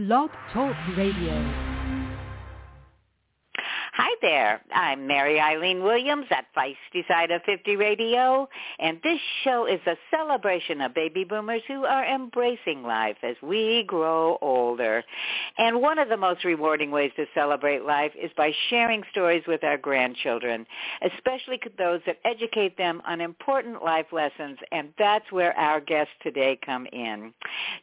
Blog Talk Radio. Hi there. I'm Mary Eileen Williams at Feisty Side of 50 Radio, and this show is a celebration of baby boomers who are embracing life as we grow older. And one of the most rewarding ways to celebrate life is by sharing stories with our grandchildren, especially those that educate them on important life lessons, and that's where our guests today come in.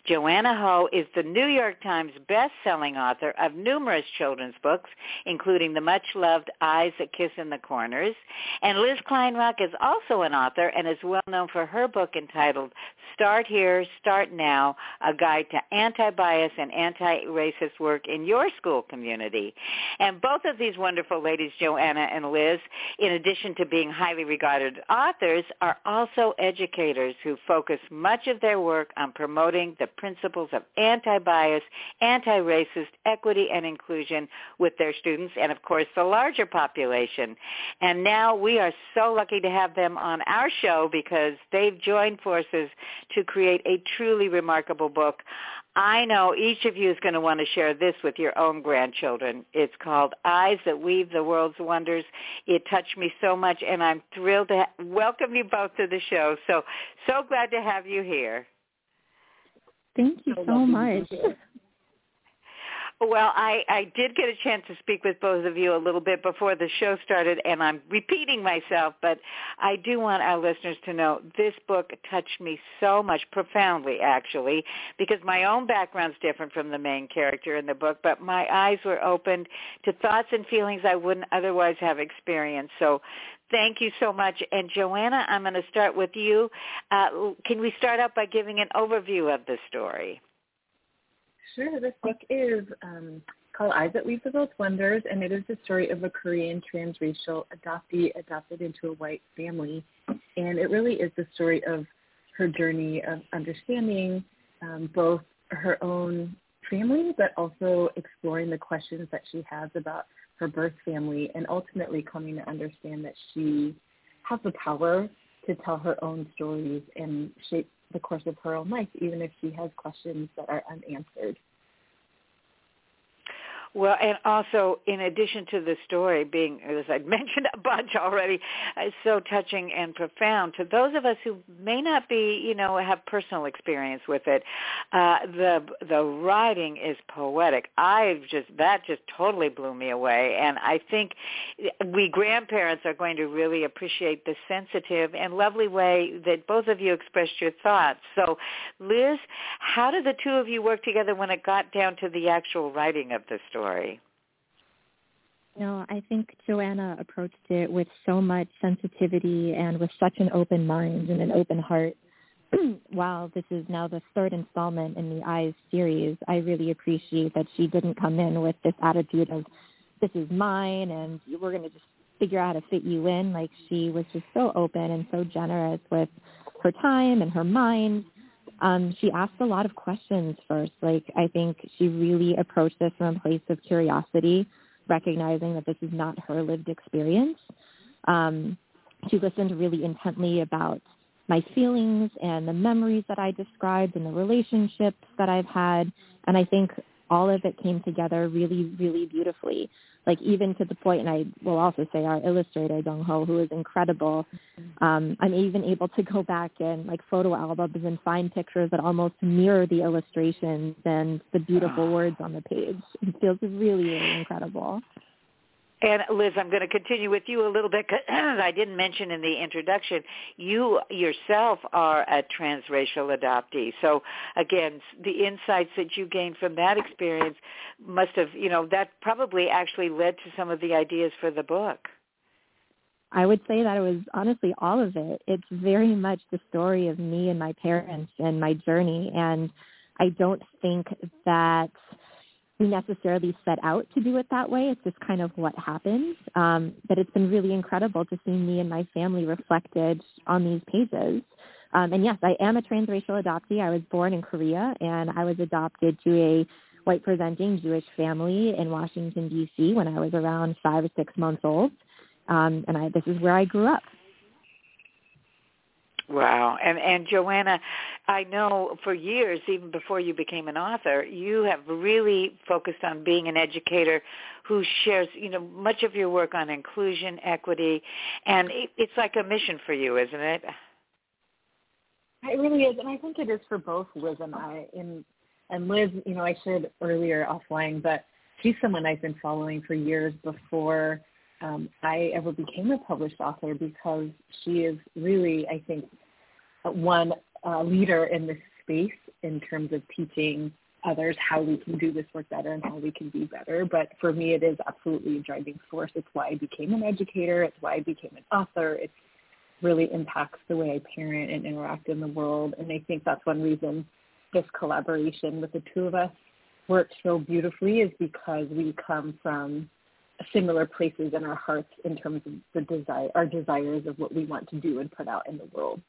Joanna Ho is the New York Times best-selling author of numerous children's books, including the much loved Eyes That Kiss in the Corners. And Liz Kleinrock is also an author and is well known for her book entitled Start Here, Start Now, A Guide to Anti-Bias and Anti-Racist Work in Your School Community. And both of these wonderful ladies, Joanna and Liz, in addition to being highly regarded authors, are also educators who focus much of their work on promoting the principles of anti-bias, anti-racist, equity, and inclusion with their students and, of course, the larger population. And now we are so lucky to have them on our show because they've joined forces to create a truly remarkable book. I know each of you is going to want to share this with your own grandchildren. It's called Eyes That Weave the World's Wonders. It touched me so much, and I'm thrilled to ha- welcome you both to the show. So, so glad to have you here. Thank you so much. Well, I, I did get a chance to speak with both of you a little bit before the show started, and I'm repeating myself, but I do want our listeners to know this book touched me so much, profoundly actually, because my own background's different from the main character in the book, but my eyes were opened to thoughts and feelings I wouldn't otherwise have experienced. So Thank you so much. And Joanna, I'm going to start with you. Uh, can we start out by giving an overview of the story? Sure. This book is um, called Eyes That Weave the World's Wonders, and it is the story of a Korean transracial adoptee adopted into a white family. And it really is the story of her journey of understanding um, both her own family, but also exploring the questions that she has about her birth family, and ultimately coming to understand that she has the power to tell her own stories and shape the course of her own life, even if she has questions that are unanswered. Well, and also in addition to the story being, as I've mentioned a bunch already, uh, so touching and profound, to those of us who may not be, you know, have personal experience with it, uh, the the writing is poetic. I just that just totally blew me away, and I think we grandparents are going to really appreciate the sensitive and lovely way that both of you expressed your thoughts. So, Liz, how did the two of you work together when it got down to the actual writing of the story? Story? No, I think Joanna approached it with so much sensitivity and with such an open mind and an open heart. While this is now the third installment in the Eyes series, I really appreciate that she didn't come in with this attitude of, this is mine and we're going to just figure out how to fit you in. Like she was just so open and so generous with her time and her mind um, she asked a lot of questions first. Like I think she really approached this from a place of curiosity, recognizing that this is not her lived experience. Um, she listened really intently about my feelings and the memories that I described and the relationships that I've had. And I think all of it came together really, really beautifully like even to the point, and I will also say our illustrator Dong Ho, who is incredible. Um, I'm even able to go back and like photo albums and find pictures that almost mirror the illustrations and the beautiful words on the page. It feels really, really incredible. And Liz, I'm going to continue with you a little bit because I didn't mention in the introduction, you yourself are a transracial adoptee. So again, the insights that you gained from that experience must have, you know, that probably actually led to some of the ideas for the book. I would say that it was honestly all of it. It's very much the story of me and my parents and my journey. And I don't think that we necessarily set out to do it that way. It's just kind of what happens. Um, but it's been really incredible to see me and my family reflected on these pages. Um, and yes, I am a transracial adoptee. I was born in Korea and I was adopted to a white presenting Jewish family in Washington, D.C. when I was around five or six months old. Um, and I, this is where I grew up. Wow. And and Joanna, I know for years, even before you became an author, you have really focused on being an educator who shares, you know, much of your work on inclusion, equity, and it, it's like a mission for you, isn't it? It really is, and I think it is for both Liz and I. In and Liz, you know, I shared earlier offline, but she's someone I've been following for years before um, I ever became a published author because she is really, I think, one uh, leader in this space in terms of teaching others how we can do this work better and how we can be better. But for me, it is absolutely a driving force. It's why I became an educator. It's why I became an author. It really impacts the way I parent and interact in the world. And I think that's one reason this collaboration with the two of us worked so beautifully is because we come from similar places in our hearts in terms of the desire, our desires of what we want to do and put out in the world.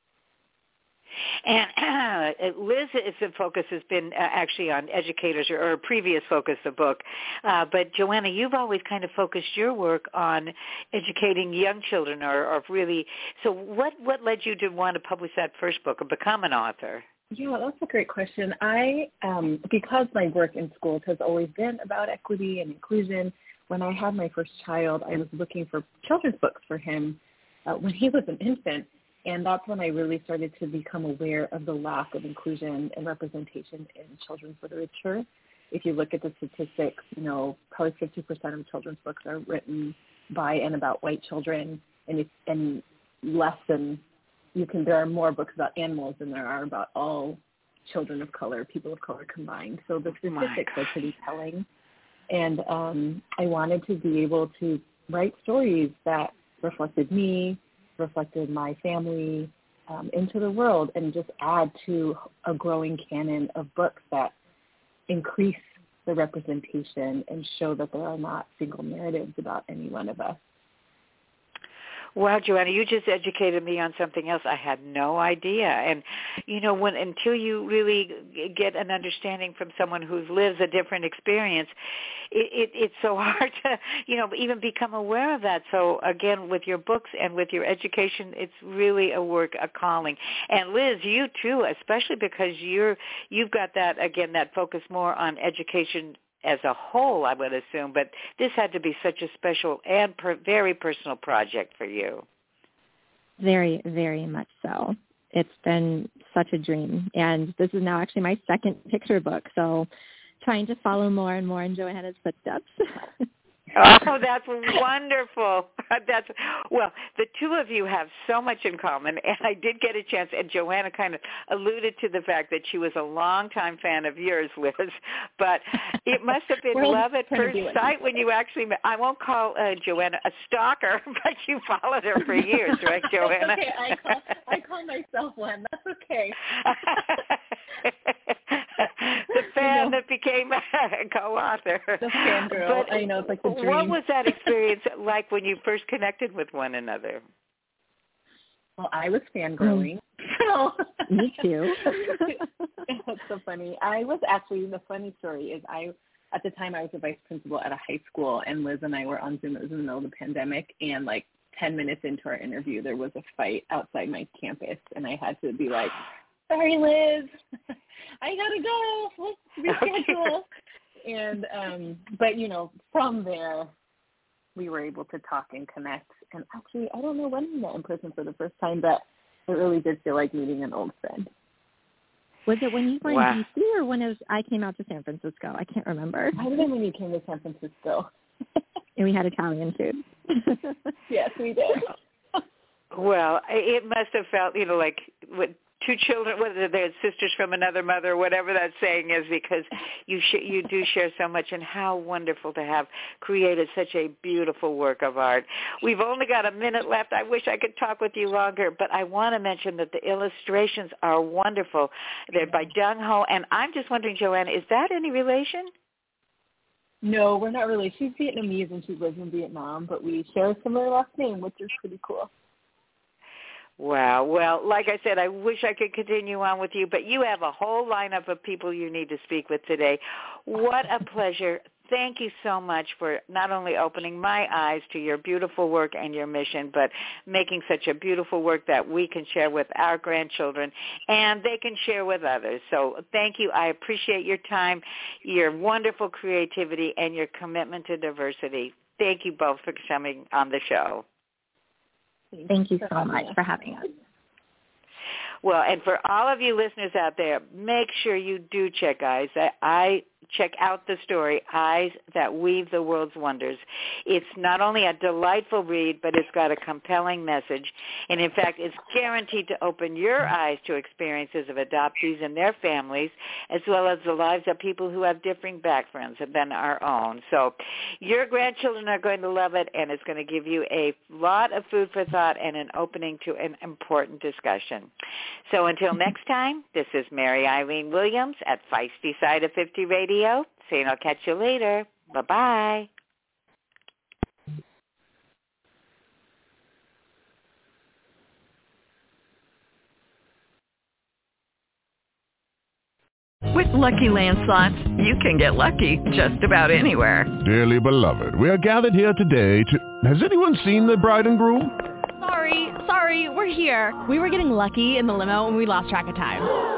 And uh, Liz, the focus has been uh, actually on educators, or, or previous focus of book. Uh, but Joanna, you've always kind of focused your work on educating young children, or, or really. So, what what led you to want to publish that first book or become an author? Yeah, that's a great question. I, um, because my work in schools has always been about equity and inclusion, when I had my first child, I was looking for children's books for him uh, when he was an infant. And that's when I really started to become aware of the lack of inclusion and representation in children's literature. If you look at the statistics, you know, probably 50% of children's books are written by and about white children, and, it's, and less than you can. There are more books about animals than there are about all children of color, people of color combined. So the statistics are pretty telling and um, I wanted to be able to write stories that reflected me, reflected my family um, into the world, and just add to a growing canon of books that increase the representation and show that there are not single narratives about any one of us. Wow, Joanna, you just educated me on something else I had no idea. And you know, when until you really get an understanding from someone who lives a different experience, it, it it's so hard to you know even become aware of that. So again, with your books and with your education, it's really a work, a calling. And Liz, you too, especially because you're you've got that again that focus more on education as a whole, I would assume, but this had to be such a special and per, very personal project for you. Very, very much so. It's been such a dream, and this is now actually my second picture book, so trying to follow more and more in Joanna's footsteps. Oh, that's wonderful. That's well, the two of you have so much in common, and I did get a chance. And Joanna kind of alluded to the fact that she was a longtime fan of yours, Liz. But it must have been love at first sight when you actually. Met. I won't call uh, Joanna a stalker, but you followed her for years, right, Joanna? okay, I call I call myself one. That's okay. the fan that became a co-author. The fangirl. But I know it's like the dream. What was that experience like when you first connected with one another? Well, I was fangirling. Mm. So oh, me too. That's so funny. I was actually the funny story is I at the time I was a vice principal at a high school and Liz and I were on Zoom. It was in the middle of the pandemic and like 10 minutes into our interview there was a fight outside my campus and I had to be like, sorry Liz, I gotta go. Let's reschedule. Okay. And um but you know, from there we were able to talk and connect. And actually I don't know when we met in person for the first time, but it really did feel like meeting an old friend. Was it when you were wow. in DC or when it was I came out to San Francisco? I can't remember. Might have been when you came to San Francisco. and we had Italian food. yes, we did. Well, it must have felt, you know, like what two children, whether they're sisters from another mother, whatever that saying is, because you sh- you do share so much, and how wonderful to have created such a beautiful work of art. We've only got a minute left. I wish I could talk with you longer, but I want to mention that the illustrations are wonderful. They're by Dung Ho, and I'm just wondering, Joanne, is that any relation? No, we're not really. She's Vietnamese and she lives in Vietnam, but we share a similar last name, which is pretty cool. Wow. Well, like I said, I wish I could continue on with you, but you have a whole lineup of people you need to speak with today. What a pleasure. thank you so much for not only opening my eyes to your beautiful work and your mission, but making such a beautiful work that we can share with our grandchildren and they can share with others. So thank you. I appreciate your time, your wonderful creativity, and your commitment to diversity. Thank you both for coming on the show. Thank you so much for having us. Well, and for all of you listeners out there, make sure you do check eyes. I, I check out the story Eyes That Weave the World's Wonders. It's not only a delightful read, but it's got a compelling message. And in fact, it's guaranteed to open your eyes to experiences of adoptees and their families, as well as the lives of people who have differing backgrounds than our own. So your grandchildren are going to love it, and it's going to give you a lot of food for thought and an opening to an important discussion. So until next time, this is Mary Eileen Williams at Feisty Side of 50 Radio radio, saying I'll catch you later. Bye-bye. With Lucky Land slots, you can get lucky just about anywhere. Dearly beloved, we are gathered here today to... Has anyone seen the bride and groom? Sorry, sorry, we're here. We were getting lucky in the limo and we lost track of time.